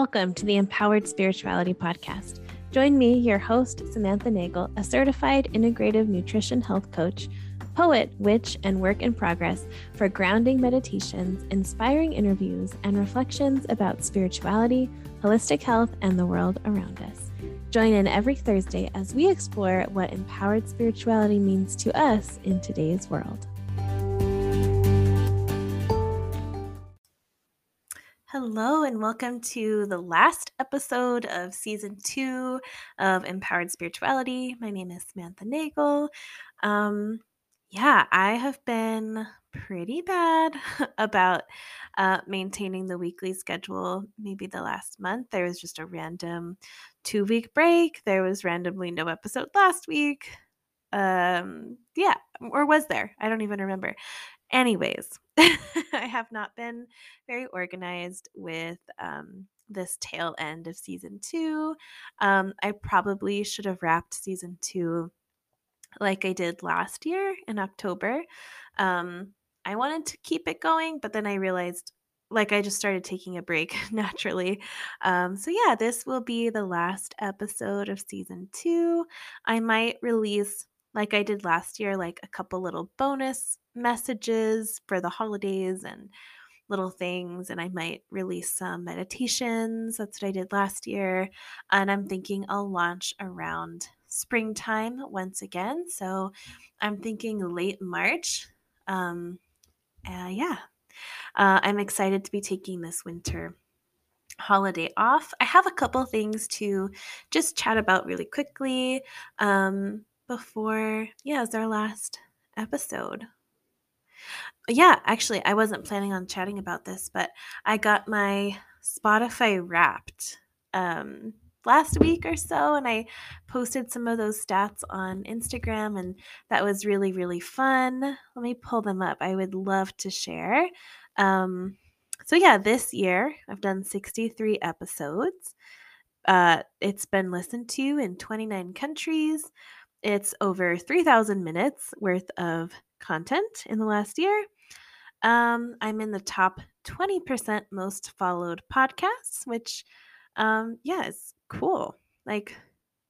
Welcome to the Empowered Spirituality Podcast. Join me, your host, Samantha Nagel, a certified integrative nutrition health coach, poet, witch, and work in progress for grounding meditations, inspiring interviews, and reflections about spirituality, holistic health, and the world around us. Join in every Thursday as we explore what empowered spirituality means to us in today's world. Hello, and welcome to the last episode of season two of Empowered Spirituality. My name is Samantha Nagel. Um, yeah, I have been pretty bad about uh, maintaining the weekly schedule. Maybe the last month there was just a random two week break. There was randomly no episode last week. Um, yeah, or was there? I don't even remember. Anyways, I have not been very organized with um, this tail end of season two. Um, I probably should have wrapped season two like I did last year in October. Um, I wanted to keep it going, but then I realized like I just started taking a break naturally. Um, so, yeah, this will be the last episode of season two. I might release, like I did last year, like a couple little bonus messages for the holidays and little things and I might release some meditations. That's what I did last year. And I'm thinking I'll launch around springtime once again. So I'm thinking late March. Um, uh, yeah, uh, I'm excited to be taking this winter holiday off. I have a couple things to just chat about really quickly um, before, yeah, it's our last episode yeah, actually, I wasn't planning on chatting about this, but I got my Spotify wrapped um, last week or so, and I posted some of those stats on Instagram, and that was really, really fun. Let me pull them up. I would love to share. Um, so, yeah, this year I've done 63 episodes. Uh, it's been listened to in 29 countries. It's over 3,000 minutes worth of content in the last year. Um, I'm in the top 20% most followed podcasts, which, um, yeah, it's cool. Like,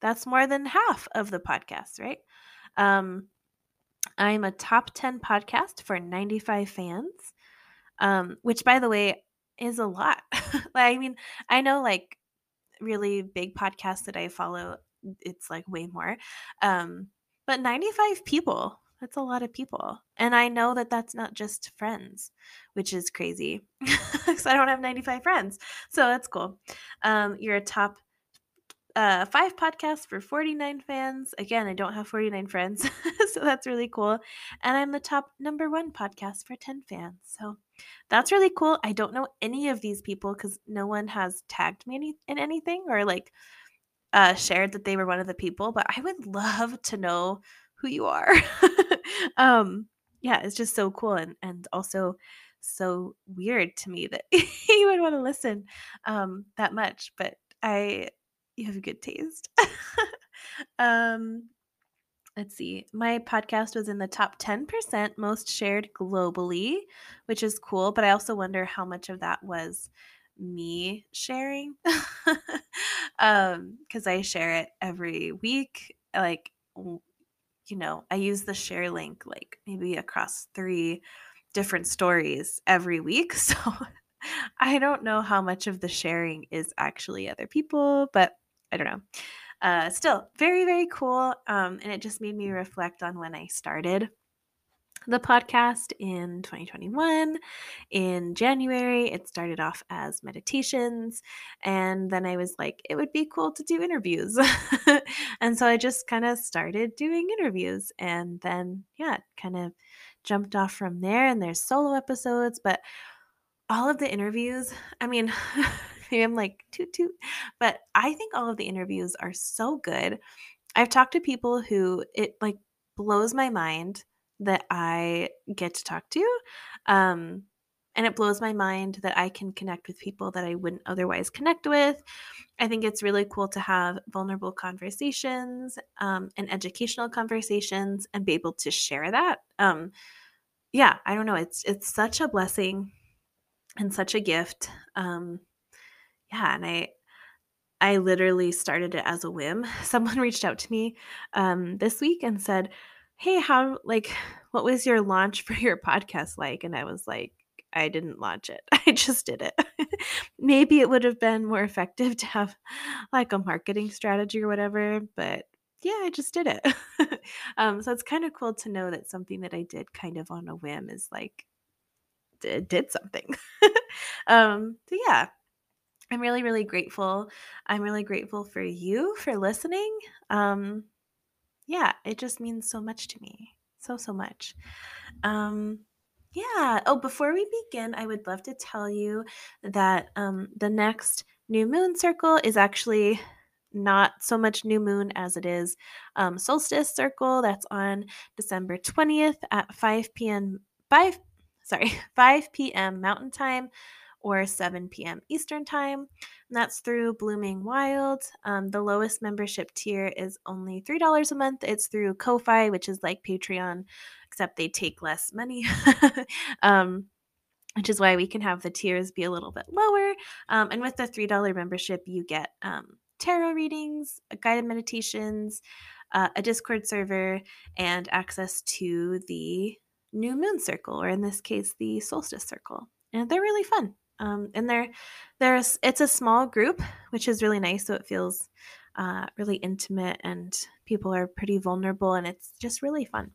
that's more than half of the podcasts, right? Um, I'm a top 10 podcast for 95 fans, um, which, by the way, is a lot. I mean, I know like really big podcasts that I follow, it's like way more. Um, but 95 people that's a lot of people. And I know that that's not just friends, which is crazy because I don't have 95 friends. So that's cool. Um, you're a top uh, five podcasts for 49 fans. Again, I don't have 49 friends. so that's really cool. And I'm the top number one podcast for 10 fans. So that's really cool. I don't know any of these people because no one has tagged me in anything or like uh, shared that they were one of the people, but I would love to know who you are. um, yeah, it's just so cool and and also so weird to me that you would want to listen um, that much. But I, you have a good taste. um, let's see. My podcast was in the top 10% most shared globally, which is cool. But I also wonder how much of that was me sharing um because i share it every week like you know, I use the share link like maybe across three different stories every week. So I don't know how much of the sharing is actually other people, but I don't know. Uh, still, very, very cool. Um, and it just made me reflect on when I started the podcast in 2021. In January, it started off as meditations. And then I was like, it would be cool to do interviews. and so I just kind of started doing interviews. And then, yeah, kind of jumped off from there. And there's solo episodes, but all of the interviews, I mean, I'm like toot toot, but I think all of the interviews are so good. I've talked to people who it like blows my mind that I get to talk to. Um, and it blows my mind that I can connect with people that I wouldn't otherwise connect with. I think it's really cool to have vulnerable conversations um, and educational conversations and be able to share that. Um, yeah, I don't know. It's it's such a blessing and such a gift. Um, yeah, and I I literally started it as a whim. Someone reached out to me um, this week and said, "Hey, how like what was your launch for your podcast like?" And I was like, "I didn't launch it. I just did it." Maybe it would have been more effective to have like a marketing strategy or whatever, but yeah, I just did it. um, so it's kind of cool to know that something that I did kind of on a whim is like did, did something. um, so yeah, I'm really, really grateful. I'm really grateful for you for listening. Um, yeah, it just means so much to me. So, so much. Um, yeah. Oh, before we begin, I would love to tell you that um, the next new moon circle is actually not so much new moon as it is um, solstice circle. That's on December 20th at 5 p.m. 5 sorry 5 p.m. Mountain Time or 7 p.m. Eastern Time. And that's through Blooming Wild. Um, the lowest membership tier is only $3 a month. It's through Ko-Fi, which is like Patreon, except they take less money. um, which is why we can have the tiers be a little bit lower. Um, and with the $3 membership, you get um, tarot readings, guided meditations, uh, a Discord server, and access to the new moon circle, or in this case, the solstice circle. And they're really fun. Um, and they're there's it's a small group, which is really nice. So it feels uh, really intimate, and people are pretty vulnerable, and it's just really fun.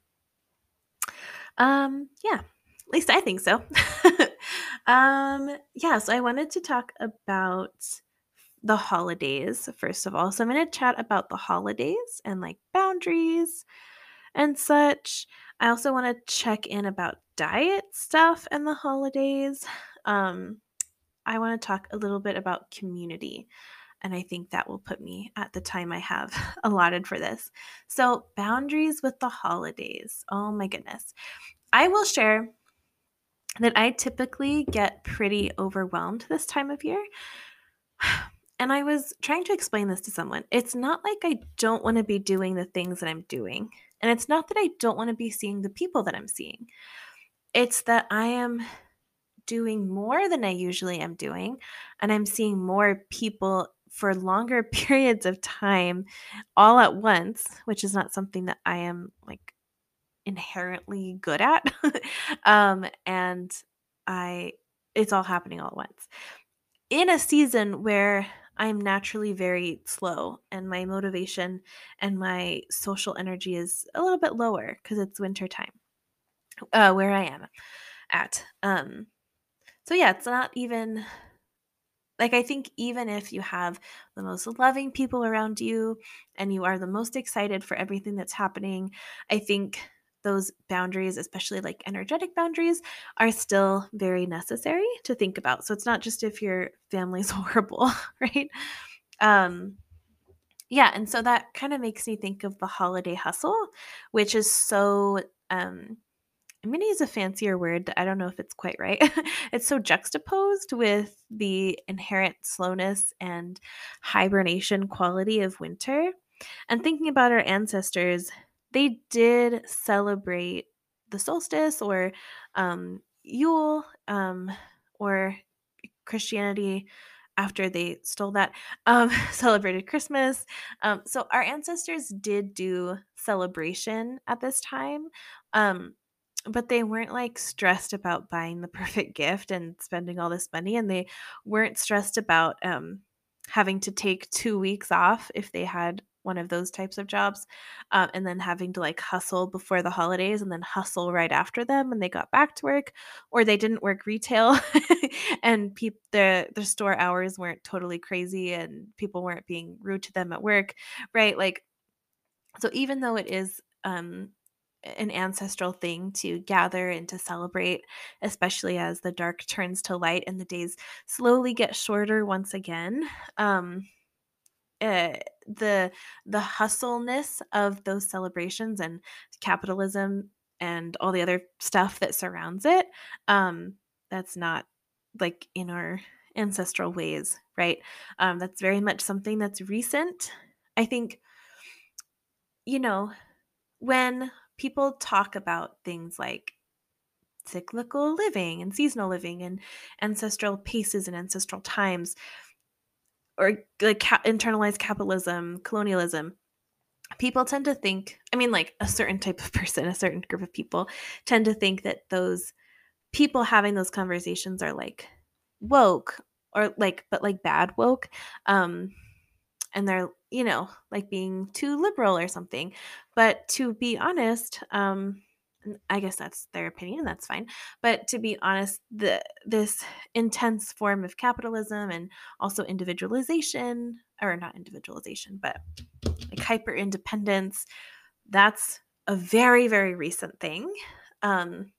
Um, yeah, at least I think so. um, yeah, so I wanted to talk about the holidays first of all. So I'm going to chat about the holidays and like boundaries and such. I also want to check in about diet stuff and the holidays. Um, I want to talk a little bit about community. And I think that will put me at the time I have allotted for this. So, boundaries with the holidays. Oh my goodness. I will share that I typically get pretty overwhelmed this time of year. And I was trying to explain this to someone. It's not like I don't want to be doing the things that I'm doing. And it's not that I don't want to be seeing the people that I'm seeing. It's that I am doing more than I usually am doing, and I'm seeing more people for longer periods of time all at once, which is not something that I am like inherently good at. um, and I, it's all happening all at once in a season where I'm naturally very slow and my motivation and my social energy is a little bit lower because it's winter time uh, where I am at. Um, so yeah, it's not even like I think even if you have the most loving people around you and you are the most excited for everything that's happening, I think those boundaries, especially like energetic boundaries, are still very necessary to think about. So it's not just if your family's horrible, right? Um yeah, and so that kind of makes me think of the holiday hustle, which is so um I'm going to use a fancier word. I don't know if it's quite right. it's so juxtaposed with the inherent slowness and hibernation quality of winter. And thinking about our ancestors, they did celebrate the solstice or um, Yule um, or Christianity after they stole that, um, celebrated Christmas. Um, so our ancestors did do celebration at this time. Um, but they weren't like stressed about buying the perfect gift and spending all this money and they weren't stressed about um, having to take two weeks off if they had one of those types of jobs um, and then having to like hustle before the holidays and then hustle right after them when they got back to work or they didn't work retail and the the store hours weren't totally crazy and people weren't being rude to them at work right? Like so even though it is um an ancestral thing to gather and to celebrate, especially as the dark turns to light and the days slowly get shorter once again. Um, uh, the the hustleness of those celebrations and capitalism and all the other stuff that surrounds it um that's not like in our ancestral ways right um that's very much something that's recent i think you know when people talk about things like cyclical living and seasonal living and ancestral paces and ancestral times or like ca- internalized capitalism, colonialism, people tend to think, I mean, like a certain type of person, a certain group of people tend to think that those people having those conversations are like woke or like, but like bad woke. Um, and they're, you know, like being too liberal or something. But to be honest, um, I guess that's their opinion. That's fine. But to be honest, the this intense form of capitalism and also individualization, or not individualization, but like hyper independence, that's a very very recent thing. Um,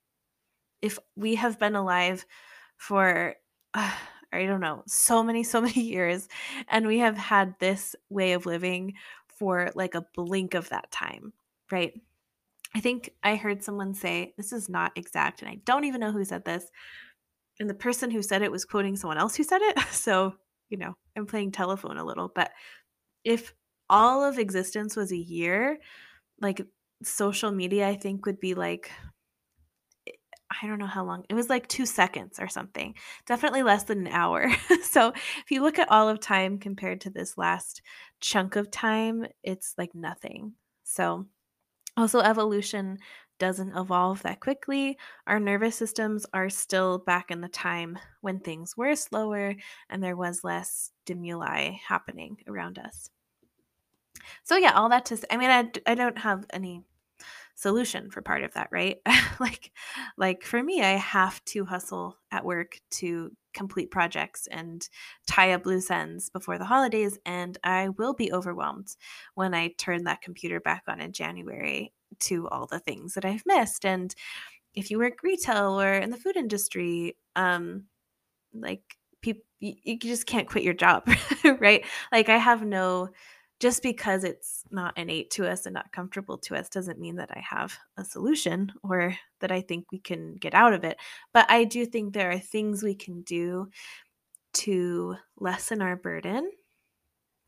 if we have been alive for uh, I don't know, so many, so many years. And we have had this way of living for like a blink of that time, right? I think I heard someone say, this is not exact, and I don't even know who said this. And the person who said it was quoting someone else who said it. So, you know, I'm playing telephone a little, but if all of existence was a year, like social media, I think would be like eh, I don't know how long. It was like 2 seconds or something. Definitely less than an hour. so, if you look at all of time compared to this last chunk of time, it's like nothing. So, also evolution doesn't evolve that quickly. Our nervous systems are still back in the time when things were slower and there was less stimuli happening around us. So yeah, all that to say, I mean, I, I don't have any solution for part of that, right? like like for me, I have to hustle at work to complete projects and tie up loose ends before the holidays and I will be overwhelmed when I turn that computer back on in January to all the things that I've missed and if you work retail or in the food industry um like people you, you just can't quit your job right like i have no just because it's not innate to us and not comfortable to us doesn't mean that I have a solution or that I think we can get out of it. But I do think there are things we can do to lessen our burden.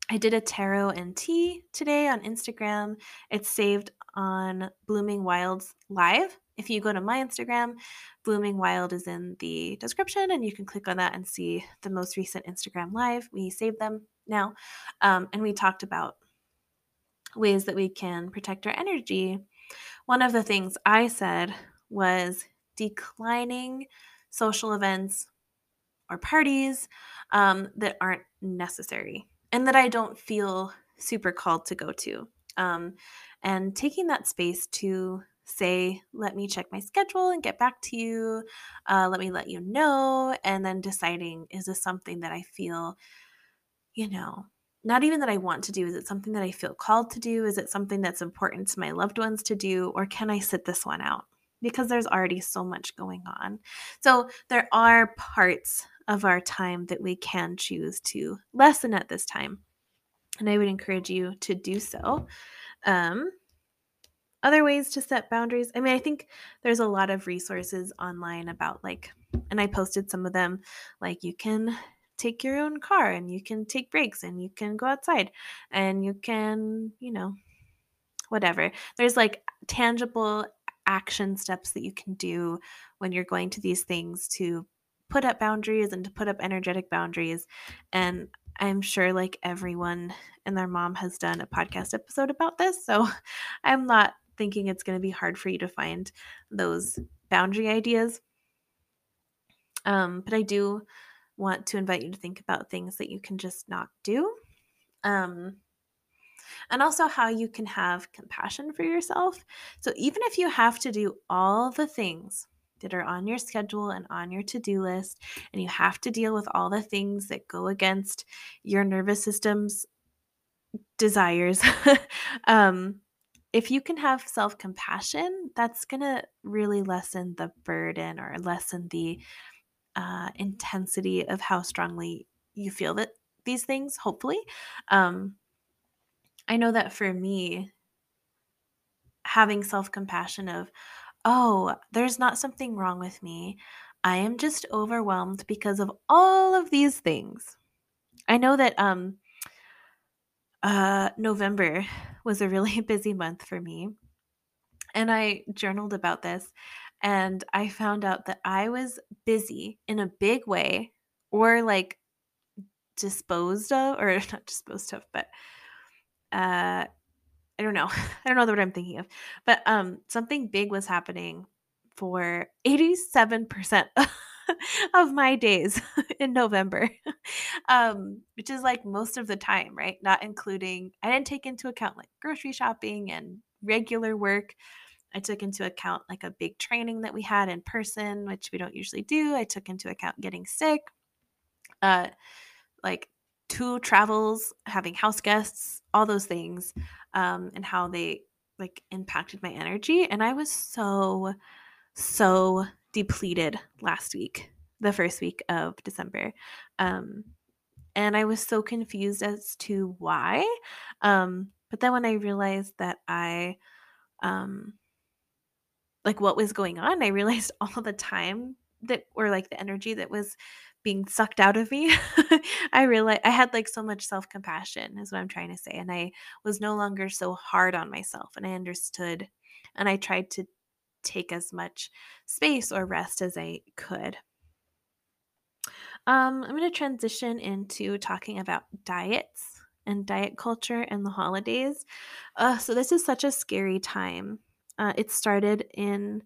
I did a tarot and tea today on Instagram. It's saved on Blooming Wilds Live. If you go to my Instagram, Blooming Wild is in the description, and you can click on that and see the most recent Instagram Live. We saved them now. Um, and we talked about ways that we can protect our energy. One of the things I said was declining social events or parties um, that aren't necessary and that I don't feel super called to go to. Um, and taking that space to say, let me check my schedule and get back to you. Uh, let me let you know. And then deciding, is this something that I feel you know, not even that I want to do. Is it something that I feel called to do? Is it something that's important to my loved ones to do? Or can I sit this one out? Because there's already so much going on. So there are parts of our time that we can choose to lessen at this time. And I would encourage you to do so. Um, other ways to set boundaries. I mean, I think there's a lot of resources online about like, and I posted some of them, like you can take your own car and you can take breaks and you can go outside and you can, you know, whatever. There's like tangible action steps that you can do when you're going to these things to put up boundaries and to put up energetic boundaries. And I'm sure like everyone and their mom has done a podcast episode about this. So I'm not thinking it's going to be hard for you to find those boundary ideas. Um, but I do want to invite you to think about things that you can just not do. Um, and also how you can have compassion for yourself. So, even if you have to do all the things that are on your schedule and on your to do list, and you have to deal with all the things that go against your nervous system's desires, um, if you can have self compassion, that's going to really lessen the burden or lessen the uh, intensity of how strongly you feel that these things, hopefully. Um, I know that for me, having self compassion of, oh, there's not something wrong with me. I am just overwhelmed because of all of these things. I know that um, uh, November was a really busy month for me. And I journaled about this and I found out that I was busy in a big way or like disposed of, or not disposed of, but uh, I don't know. I don't know what I'm thinking of. But um, something big was happening for 87% of my days in November, um, which is like most of the time, right? Not including, I didn't take into account like grocery shopping and regular work. I took into account like a big training that we had in person, which we don't usually do. I took into account getting sick, uh, like two travels, having house guests, all those things, um, and how they like impacted my energy. And I was so, so depleted last week, the first week of December. Um, and I was so confused as to why. Um, but then when I realized that I, um, like what was going on, I realized all the time that, or like the energy that was being sucked out of me. I realized I had like so much self compassion, is what I'm trying to say. And I was no longer so hard on myself. And I understood and I tried to take as much space or rest as I could. Um, I'm going to transition into talking about diets and diet culture and the holidays. Uh, so, this is such a scary time. Uh, it started in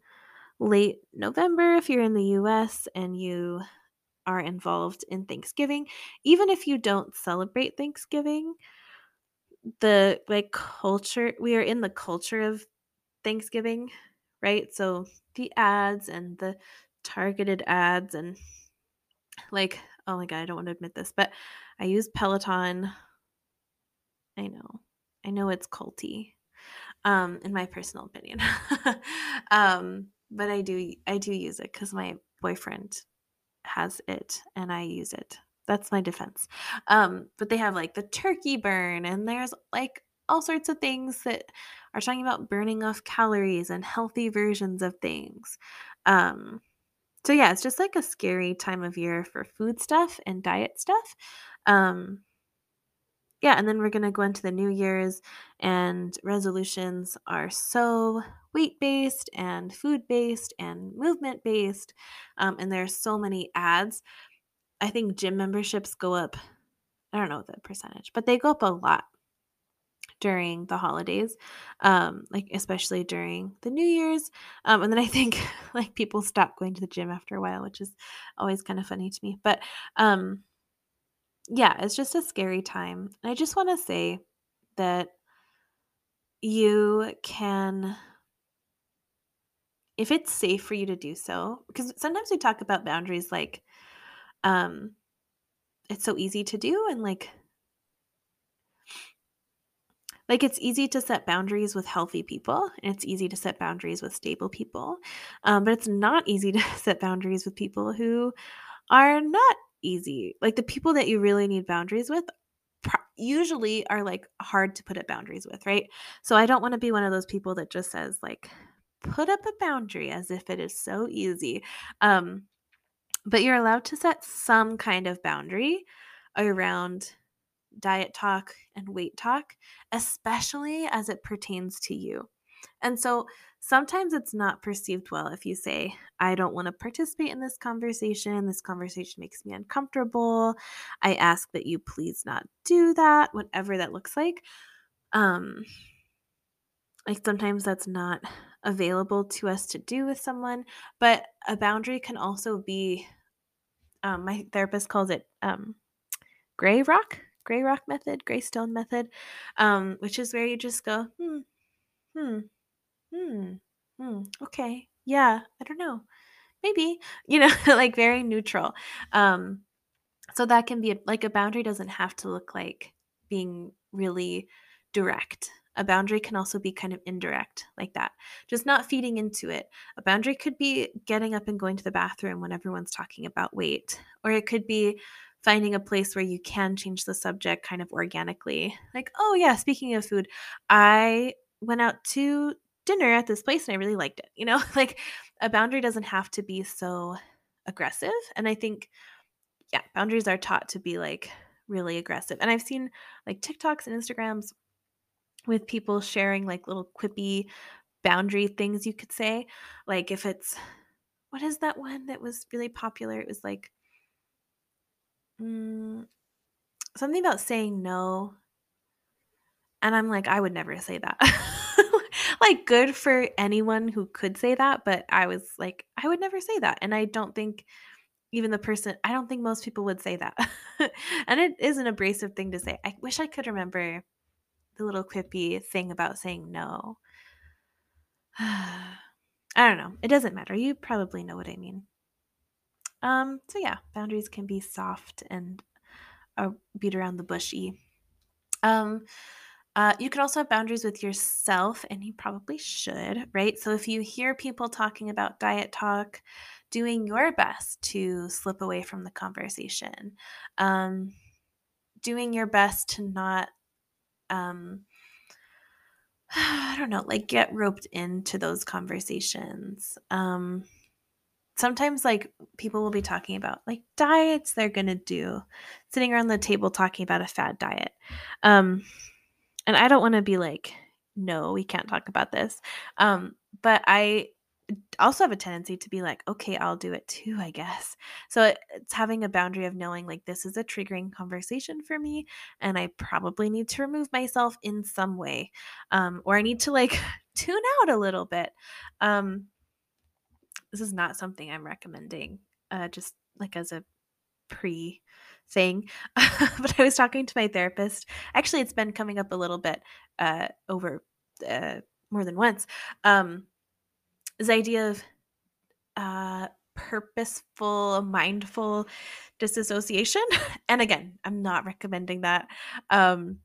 late November if you're in the US and you are involved in Thanksgiving. Even if you don't celebrate Thanksgiving, the like culture, we are in the culture of Thanksgiving, right? So the ads and the targeted ads and like, oh my God, I don't want to admit this, but I use Peloton. I know. I know it's culty. Um, in my personal opinion. um, but I do I do use it because my boyfriend has it and I use it. That's my defense. Um, but they have like the turkey burn, and there's like all sorts of things that are talking about burning off calories and healthy versions of things. Um, so yeah, it's just like a scary time of year for food stuff and diet stuff. Um, yeah, and then we're going to go into the New Year's, and resolutions are so weight based and food based and movement based. Um, and there's so many ads. I think gym memberships go up, I don't know the percentage, but they go up a lot during the holidays, um, like especially during the New Year's. Um, and then I think like people stop going to the gym after a while, which is always kind of funny to me. But um, yeah, it's just a scary time. And I just want to say that you can if it's safe for you to do so because sometimes we talk about boundaries like um it's so easy to do and like like it's easy to set boundaries with healthy people and it's easy to set boundaries with stable people um, but it's not easy to set boundaries with people who are not easy. Like the people that you really need boundaries with usually are like hard to put up boundaries with, right? So I don't want to be one of those people that just says like put up a boundary as if it is so easy. Um but you're allowed to set some kind of boundary around diet talk and weight talk, especially as it pertains to you. And so sometimes it's not perceived well if you say, I don't want to participate in this conversation. This conversation makes me uncomfortable. I ask that you please not do that, whatever that looks like. Um, like sometimes that's not available to us to do with someone, but a boundary can also be, um, my therapist calls it um, gray rock, gray rock method, gray stone method, um, which is where you just go, hmm, hmm, Hmm. Hmm. Okay. Yeah. I don't know. Maybe. You know, like very neutral. Um, so that can be a, like a boundary doesn't have to look like being really direct. A boundary can also be kind of indirect, like that, just not feeding into it. A boundary could be getting up and going to the bathroom when everyone's talking about weight, or it could be finding a place where you can change the subject kind of organically. Like, oh, yeah, speaking of food, I went out to dinner at this place and I really liked it. You know, like a boundary doesn't have to be so aggressive. And I think, yeah, boundaries are taught to be like really aggressive. And I've seen like TikToks and Instagrams with people sharing like little quippy boundary things you could say. Like if it's, what is that one that was really popular? It was like, mm, something about saying no. And I'm like, I would never say that. like, good for anyone who could say that. But I was like, I would never say that. And I don't think even the person, I don't think most people would say that. and it is an abrasive thing to say. I wish I could remember the little quippy thing about saying no. I don't know. It doesn't matter. You probably know what I mean. Um, so yeah, boundaries can be soft and uh, beat around the bushy. Um, uh, you can also have boundaries with yourself, and you probably should, right? So if you hear people talking about diet talk, doing your best to slip away from the conversation, um, doing your best to not, um, I don't know, like get roped into those conversations. Um, sometimes like people will be talking about like diets they're to do sitting around the table talking about a fad diet um and i don't want to be like no we can't talk about this um but i also have a tendency to be like okay i'll do it too i guess. So it's having a boundary of knowing like this is a triggering conversation for me and i probably need to remove myself in some way um or i need to like tune out a little bit um this is not something I'm recommending, uh, just like as a pre thing. but I was talking to my therapist. Actually, it's been coming up a little bit uh, over uh, more than once. Um, this idea of uh, purposeful, mindful disassociation. and again, I'm not recommending that. Um,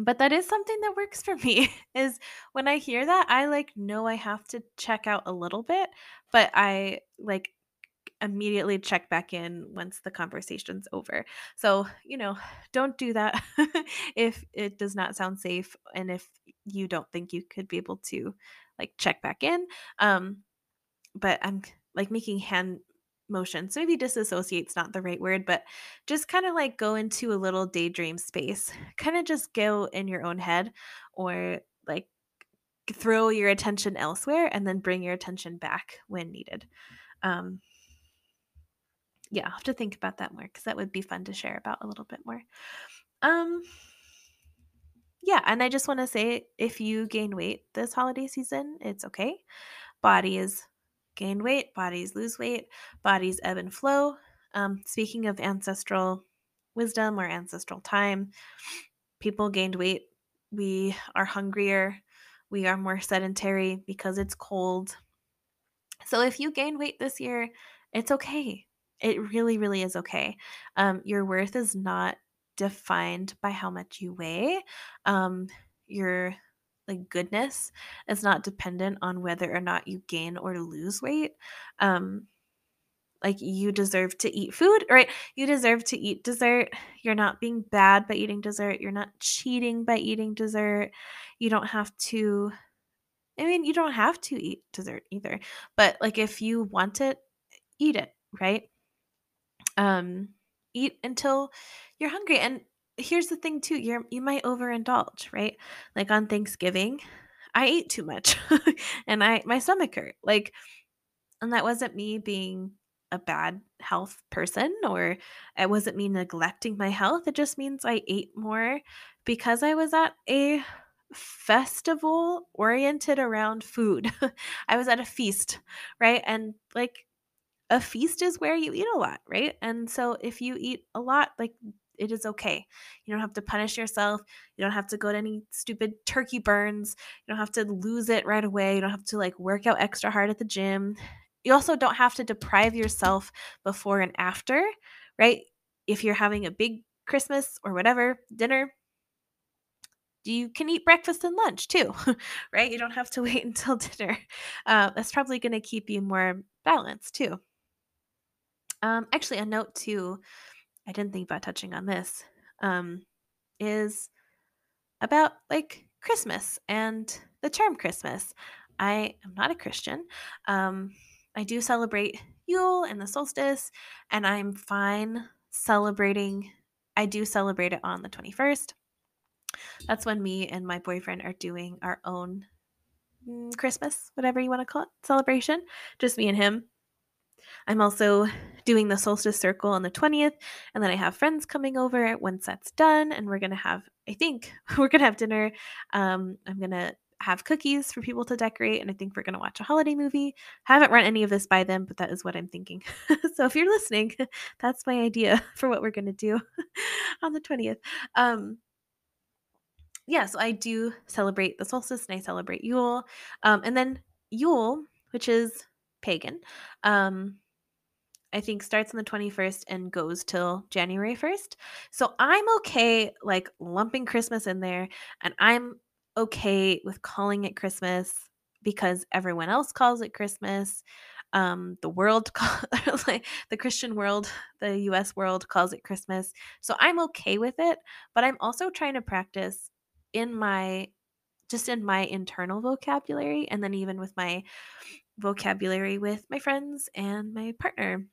but that is something that works for me is when i hear that i like know i have to check out a little bit but i like immediately check back in once the conversation's over so you know don't do that if it does not sound safe and if you don't think you could be able to like check back in um but i'm like making hand motion. So maybe disassociate's not the right word, but just kind of like go into a little daydream space. Kind of just go in your own head or like throw your attention elsewhere and then bring your attention back when needed. Um, yeah, I'll have to think about that more because that would be fun to share about a little bit more. Um, yeah, and I just want to say if you gain weight this holiday season, it's okay. Body is gain weight, bodies lose weight, bodies ebb and flow. Um, speaking of ancestral wisdom or ancestral time, people gained weight. We are hungrier. We are more sedentary because it's cold. So if you gain weight this year, it's okay. It really, really is okay. Um, your worth is not defined by how much you weigh. Um, your like goodness is not dependent on whether or not you gain or lose weight. Um, like you deserve to eat food, right? You deserve to eat dessert. You're not being bad by eating dessert. You're not cheating by eating dessert. You don't have to I mean, you don't have to eat dessert either. But like if you want it, eat it, right? Um eat until you're hungry. And here's the thing too you're you might overindulge right? Like on thanksgiving i ate too much and i my stomach hurt. Like and that wasn't me being a bad health person or it wasn't me neglecting my health. It just means i ate more because i was at a festival oriented around food. I was at a feast right? And like a feast is where you eat a lot right and so if you eat a lot like it is okay. You don't have to punish yourself. You don't have to go to any stupid turkey burns. You don't have to lose it right away. You don't have to like work out extra hard at the gym. You also don't have to deprive yourself before and after, right? If you're having a big Christmas or whatever dinner, you can eat breakfast and lunch too, right? You don't have to wait until dinner. Uh, that's probably going to keep you more balanced too. Um, actually, a note too I didn't think about touching on this, um, is about like Christmas and the term Christmas. I am not a Christian. Um, I do celebrate Yule and the solstice, and I'm fine celebrating. I do celebrate it on the 21st. That's when me and my boyfriend are doing our own mm, Christmas, whatever you want to call it, celebration. Just me and him. I'm also doing the solstice circle on the 20th, and then I have friends coming over once that's done, and we're gonna have, I think, we're gonna have dinner. Um, I'm gonna have cookies for people to decorate, and I think we're gonna watch a holiday movie. Haven't run any of this by them, but that is what I'm thinking. so if you're listening, that's my idea for what we're gonna do on the 20th. Um, yeah, so I do celebrate the solstice and I celebrate Yule. Um, and then Yule, which is pagan, um, I think starts on the 21st and goes till January 1st. So I'm okay like lumping Christmas in there and I'm okay with calling it Christmas because everyone else calls it Christmas. Um, the world, call, like the Christian world, the US world calls it Christmas. So I'm okay with it, but I'm also trying to practice in my just in my internal vocabulary and then even with my vocabulary with my friends and my partner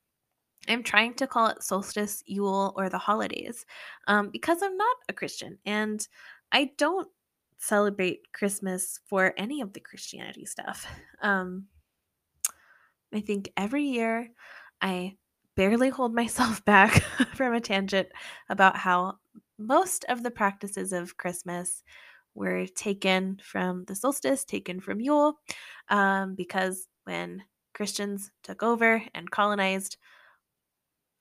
I'm trying to call it solstice, Yule, or the holidays um, because I'm not a Christian and I don't celebrate Christmas for any of the Christianity stuff. Um, I think every year I barely hold myself back from a tangent about how most of the practices of Christmas were taken from the solstice, taken from Yule, um, because when Christians took over and colonized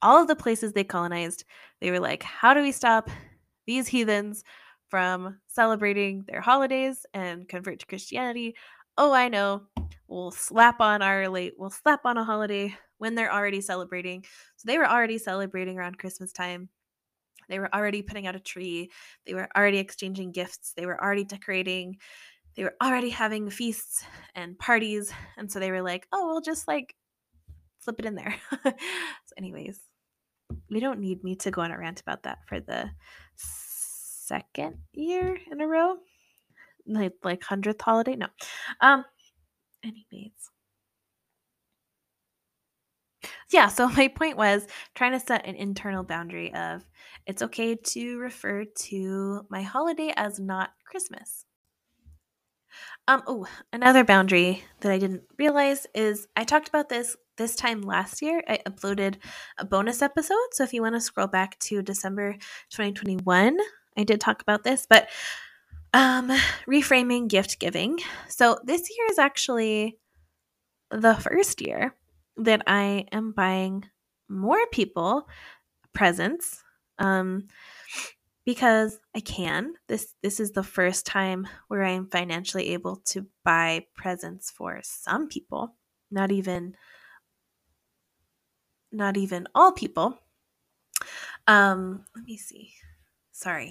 all of the places they colonized, they were like, how do we stop these heathens from celebrating their holidays and convert to Christianity? Oh, I know. We'll slap on our late, we'll slap on a holiday when they're already celebrating. So they were already celebrating around Christmas time. They were already putting out a tree. They were already exchanging gifts. They were already decorating. They were already having feasts and parties. And so they were like, oh, we'll just like slip it in there. so, anyways, we don't need me to go on a rant about that for the second year in a row. Like like hundredth holiday. No. Um anyways yeah, so my point was trying to set an internal boundary of it's okay to refer to my holiday as not Christmas. Um oh, another boundary that I didn't realize is I talked about this this time last year. I uploaded a bonus episode, so if you want to scroll back to December 2021, I did talk about this, but um reframing gift giving. So this year is actually the first year that I am buying more people presents um, because I can. This this is the first time where I am financially able to buy presents for some people, not even not even all people. Um, let me see. Sorry.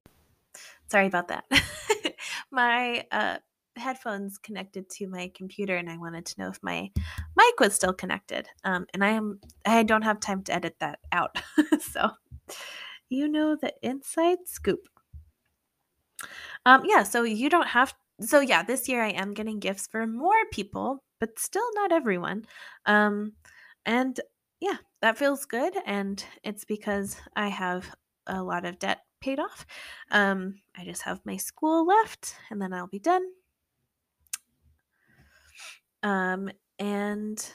Sorry about that. My uh headphones connected to my computer and I wanted to know if my mic was still connected. Um, and I am I don't have time to edit that out. so you know the inside scoop. Um, yeah, so you don't have so yeah, this year I am getting gifts for more people, but still not everyone. Um, and yeah, that feels good. And it's because I have a lot of debt paid off. Um, I just have my school left and then I'll be done. Um, and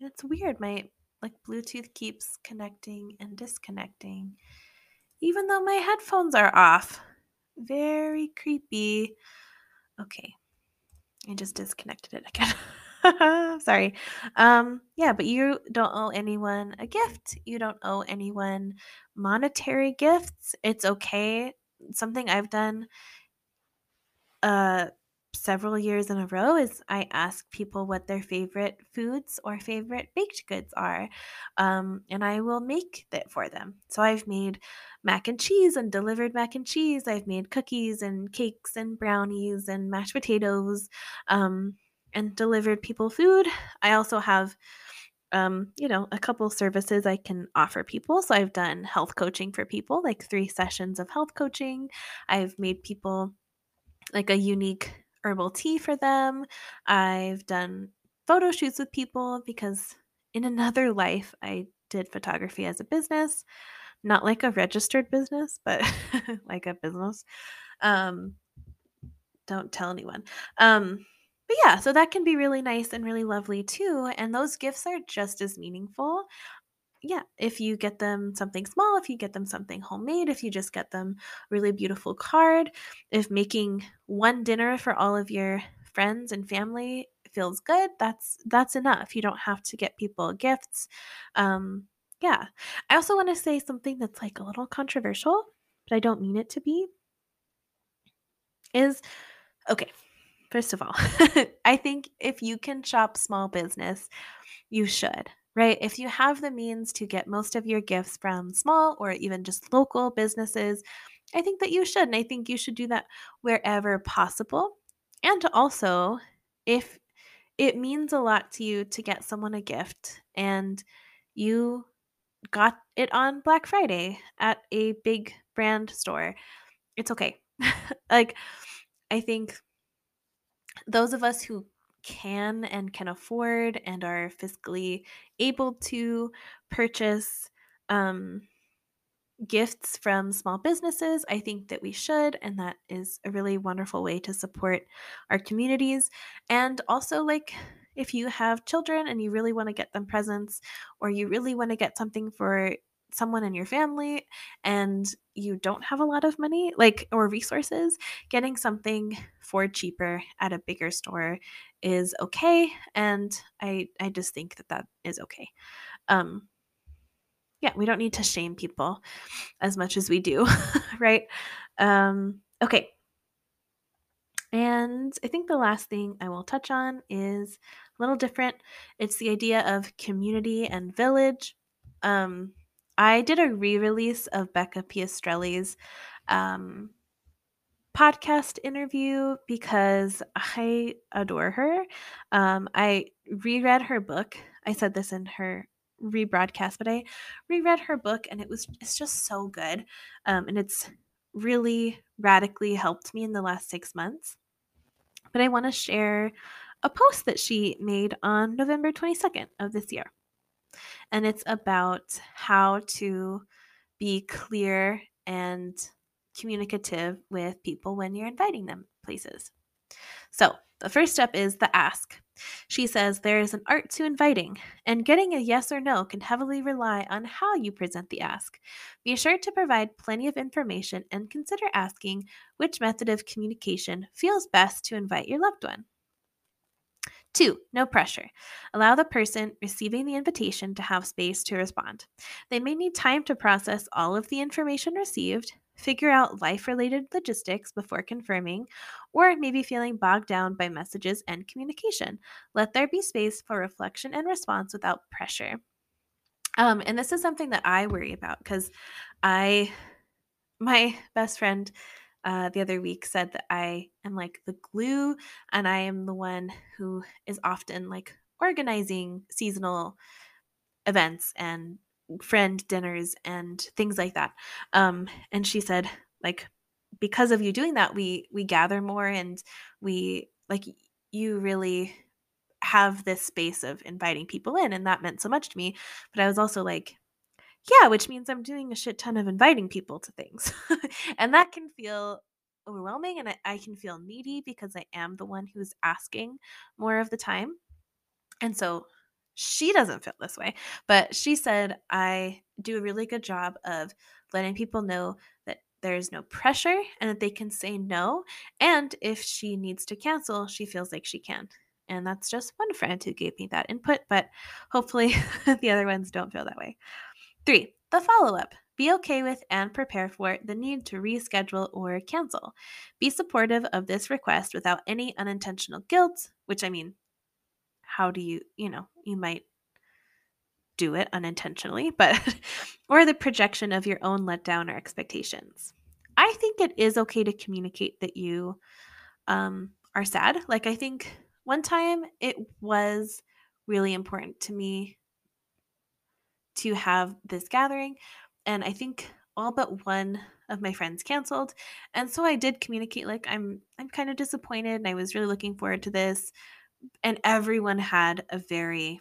it's weird. My like Bluetooth keeps connecting and disconnecting, even though my headphones are off. Very creepy. Okay, I just disconnected it again. Sorry. Um, yeah, but you don't owe anyone a gift. You don't owe anyone monetary gifts. It's okay. Something I've done uh several years in a row is I ask people what their favorite foods or favorite baked goods are, um, and I will make it for them. So I've made mac and cheese and delivered mac and cheese. I've made cookies and cakes and brownies and mashed potatoes, um, and delivered people food. I also have. Um, you know, a couple services I can offer people. So I've done health coaching for people, like three sessions of health coaching. I've made people like a unique herbal tea for them. I've done photo shoots with people because in another life, I did photography as a business, not like a registered business, but like a business. Um, don't tell anyone. Um, but yeah, so that can be really nice and really lovely too. And those gifts are just as meaningful. Yeah, if you get them something small, if you get them something homemade, if you just get them a really beautiful card, if making one dinner for all of your friends and family feels good, that's that's enough. You don't have to get people gifts. Um, yeah. I also want to say something that's like a little controversial, but I don't mean it to be. Is okay. First of all, I think if you can shop small business, you should, right? If you have the means to get most of your gifts from small or even just local businesses, I think that you should. And I think you should do that wherever possible. And also, if it means a lot to you to get someone a gift and you got it on Black Friday at a big brand store, it's okay. like, I think those of us who can and can afford and are fiscally able to purchase um, gifts from small businesses, I think that we should. And that is a really wonderful way to support our communities. And also, like, if you have children and you really want to get them presents or you really want to get something for someone in your family and you don't have a lot of money like or resources getting something for cheaper at a bigger store is okay and i i just think that that is okay um yeah we don't need to shame people as much as we do right um okay and I think the last thing I will touch on is a little different. It's the idea of community and village. Um, I did a re release of Becca Piastrelli's um, podcast interview because I adore her. Um, I reread her book. I said this in her rebroadcast, but I reread her book and it was it's just so good. Um, and it's really radically helped me in the last six months. But I want to share a post that she made on November 22nd of this year and it's about how to be clear and communicative with people when you're inviting them places. So, the first step is the ask. She says there is an art to inviting, and getting a yes or no can heavily rely on how you present the ask. Be sure to provide plenty of information and consider asking which method of communication feels best to invite your loved one. Two, no pressure. Allow the person receiving the invitation to have space to respond. They may need time to process all of the information received, figure out life related logistics before confirming, or maybe feeling bogged down by messages and communication. Let there be space for reflection and response without pressure. Um, and this is something that I worry about because I, my best friend, uh, the other week said that I am like the glue and I am the one who is often like organizing seasonal events and friend dinners and things like that. Um, and she said, like, because of you doing that, we we gather more and we like you really have this space of inviting people in and that meant so much to me but i was also like yeah, which means I'm doing a shit ton of inviting people to things. and that can feel overwhelming and I, I, can feel needy because I am the one who's asking more of the time. And so she doesn't feel this way, but she said I do a really good job of letting people know that there's no pressure and that they can say no. And if she needs to cancel, she feels like she can. And that's just one friend who gave me that input, but hopefully the other ones don't feel that way. Three, the follow up. Be okay with and prepare for the need to reschedule or cancel. Be supportive of this request without any unintentional guilt, which I mean, how do you, you know, you might do it unintentionally, but, or the projection of your own letdown or expectations. I think it is okay to communicate that you um, are sad. Like, I think one time it was really important to me to have this gathering. And I think all but one of my friends canceled. And so I did communicate like I'm I'm kind of disappointed and I was really looking forward to this. And everyone had a very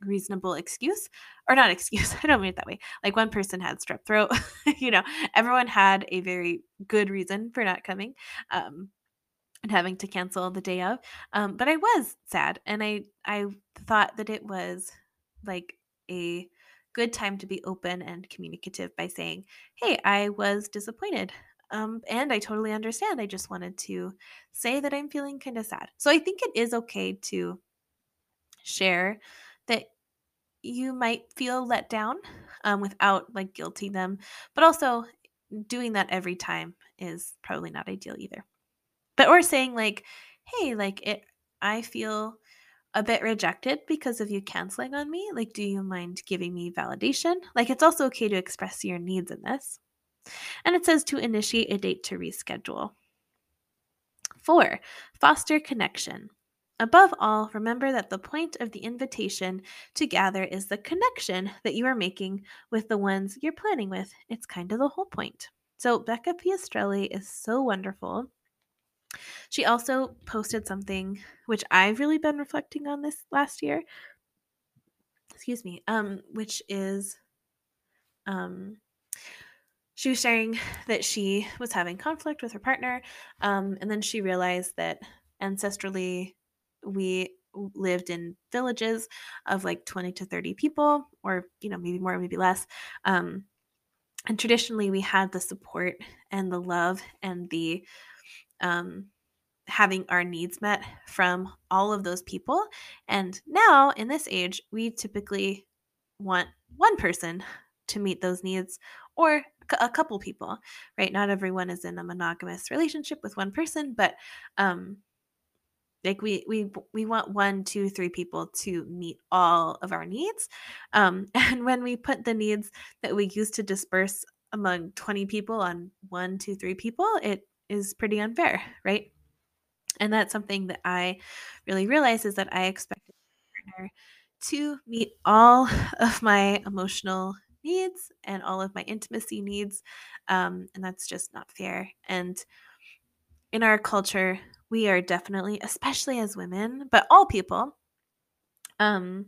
reasonable excuse or not excuse i don't mean it that way like one person had strep throat you know everyone had a very good reason for not coming um and having to cancel the day of. Um, but I was sad, and I I thought that it was like a good time to be open and communicative by saying, "Hey, I was disappointed." Um, and I totally understand. I just wanted to say that I'm feeling kind of sad. So I think it is okay to share that you might feel let down um, without like guilting them, but also doing that every time is probably not ideal either. But or saying like, "Hey, like it I feel a bit rejected because of you canceling on me. Like, do you mind giving me validation?" Like it's also okay to express your needs in this. And it says to initiate a date to reschedule. 4. Foster connection. Above all, remember that the point of the invitation to gather is the connection that you are making with the ones you're planning with. It's kind of the whole point. So, Becca Piastrelli is so wonderful. She also posted something which I've really been reflecting on this last year. Excuse me. Um, which is um she was sharing that she was having conflict with her partner, um, and then she realized that ancestrally we lived in villages of like 20 to 30 people, or you know maybe more, maybe less. Um, and traditionally, we had the support and the love and the um, having our needs met from all of those people. And now, in this age, we typically want one person to meet those needs or a couple people, right? Not everyone is in a monogamous relationship with one person, but um, like we we we want one, two, three people to meet all of our needs. Um, and when we put the needs that we used to disperse among 20 people on one, two, three people, it is pretty unfair, right? And that's something that I really realize is that I expect partner to meet all of my emotional needs and all of my intimacy needs. Um, and that's just not fair. And in our culture, we are definitely, especially as women, but all people, um,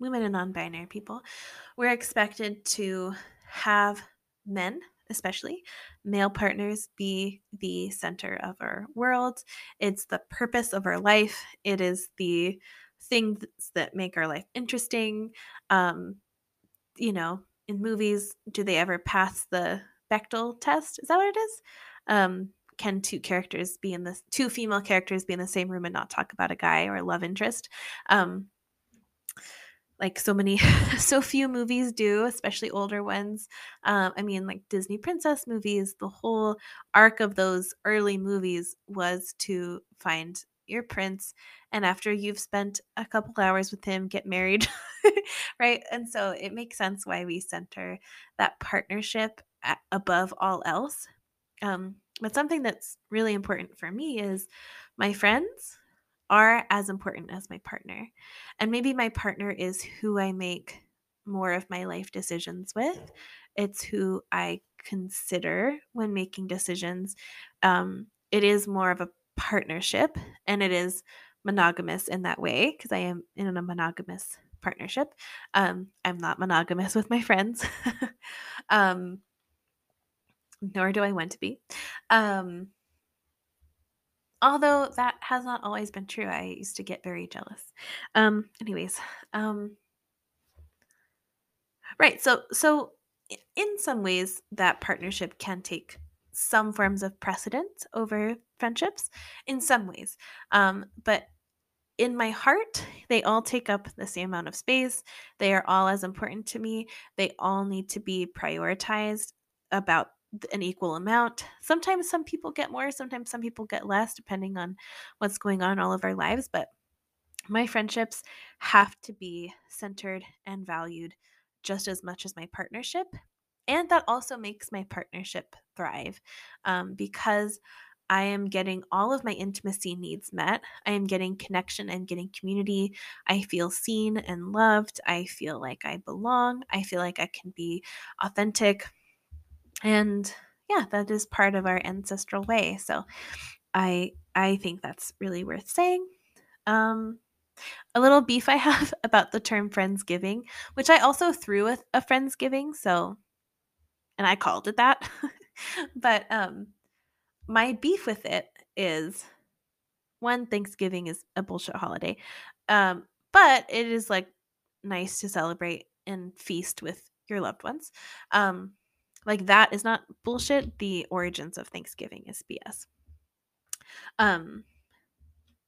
women and non binary people, we're expected to have men, especially male partners, be the center of our world. It's the purpose of our life, it is the things that make our life interesting. Um, you know, in movies, do they ever pass the Bechdel test? Is that what it is? Um, can two characters be in the two female characters be in the same room and not talk about a guy or a love interest? Um, like so many so few movies do especially older ones. Um, i mean like disney princess movies the whole arc of those early movies was to find your prince and after you've spent a couple hours with him get married right? And so it makes sense why we center that partnership above all else. Um, but something that's really important for me is my friends are as important as my partner and maybe my partner is who i make more of my life decisions with it's who i consider when making decisions um, it is more of a partnership and it is monogamous in that way because I am in a monogamous partnership. Um, I'm not monogamous with my friends, um, nor do I want to be. Um, although that has not always been true. I used to get very jealous. Um, anyways, um, right. So, so in some ways, that partnership can take some forms of precedence over friendships in some ways. Um, but in my heart, they all take up the same amount of space. They are all as important to me. They all need to be prioritized about an equal amount. Sometimes some people get more, sometimes some people get less, depending on what's going on in all of our lives. But my friendships have to be centered and valued just as much as my partnership. And that also makes my partnership thrive um, because I am getting all of my intimacy needs met. I am getting connection. I'm getting community. I feel seen and loved. I feel like I belong. I feel like I can be authentic. And yeah, that is part of our ancestral way. So I I think that's really worth saying. Um, a little beef I have about the term Friendsgiving, which I also threw with a Friendsgiving, so and I called it that. but um my beef with it is one Thanksgiving is a bullshit holiday. Um, but it is like nice to celebrate and feast with your loved ones. Um, like that is not bullshit. The origins of Thanksgiving is BS. Um,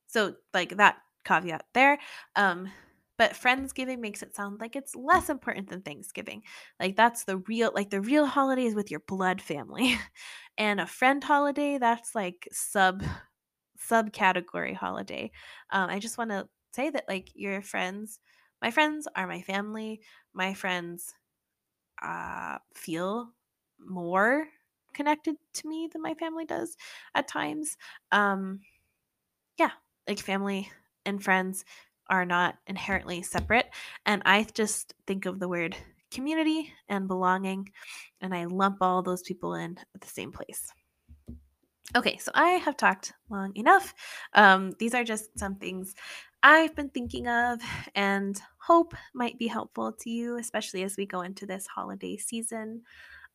so like that caveat there. Um, but Friendsgiving makes it sound like it's less important than Thanksgiving. Like that's the real like the real holiday is with your blood family. and a friend holiday, that's like sub subcategory holiday. Um, I just want to say that like your friends, my friends are my family. My friends uh, feel more connected to me than my family does at times. Um, yeah, like family and friends are not inherently separate. And I just think of the word community and belonging, and I lump all those people in at the same place. Okay, so I have talked long enough. Um, these are just some things I've been thinking of and hope might be helpful to you, especially as we go into this holiday season.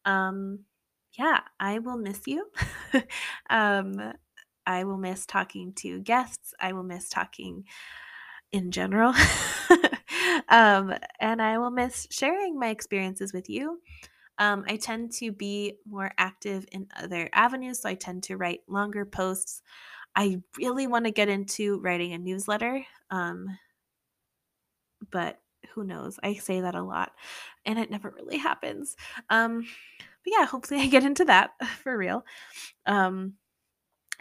Um, yeah, I will miss you. um, I will miss talking to guests. I will miss talking in general. um, and I will miss sharing my experiences with you. Um, I tend to be more active in other avenues, so I tend to write longer posts. I really want to get into writing a newsletter, um, but who knows? I say that a lot, and it never really happens. Um, but yeah, hopefully I get into that for real. Um,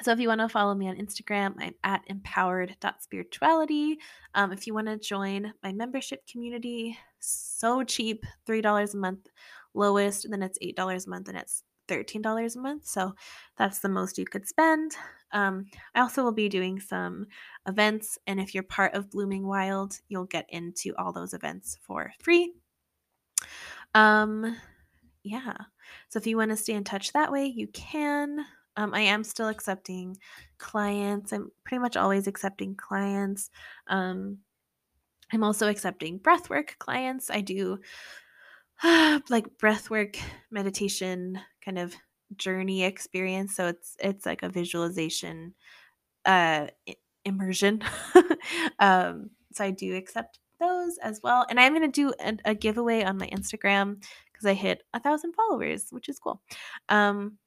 so if you want to follow me on Instagram, I'm at empowered.spirituality. Um, if you want to join my membership community, so cheap, $3 a month lowest, then it's $8 a month and it's $13 a month. So that's the most you could spend. Um, I also will be doing some events, and if you're part of Blooming Wild, you'll get into all those events for free. Um, yeah. So if you want to stay in touch that way, you can. Um, I am still accepting clients. I'm pretty much always accepting clients. Um, I'm also accepting breathwork clients. I do like breathwork meditation kind of journey experience. So it's it's like a visualization uh immersion. um, so I do accept those as well. And I'm going to do a, a, giveaway on my Instagram because I hit a thousand followers, which is cool. Um,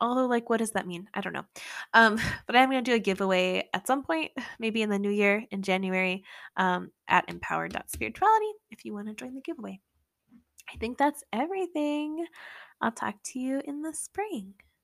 although like what does that mean i don't know um, but i'm going to do a giveaway at some point maybe in the new year in january um, at empowered.spirituality if you want to join the giveaway i think that's everything. I'll talk to you in the spring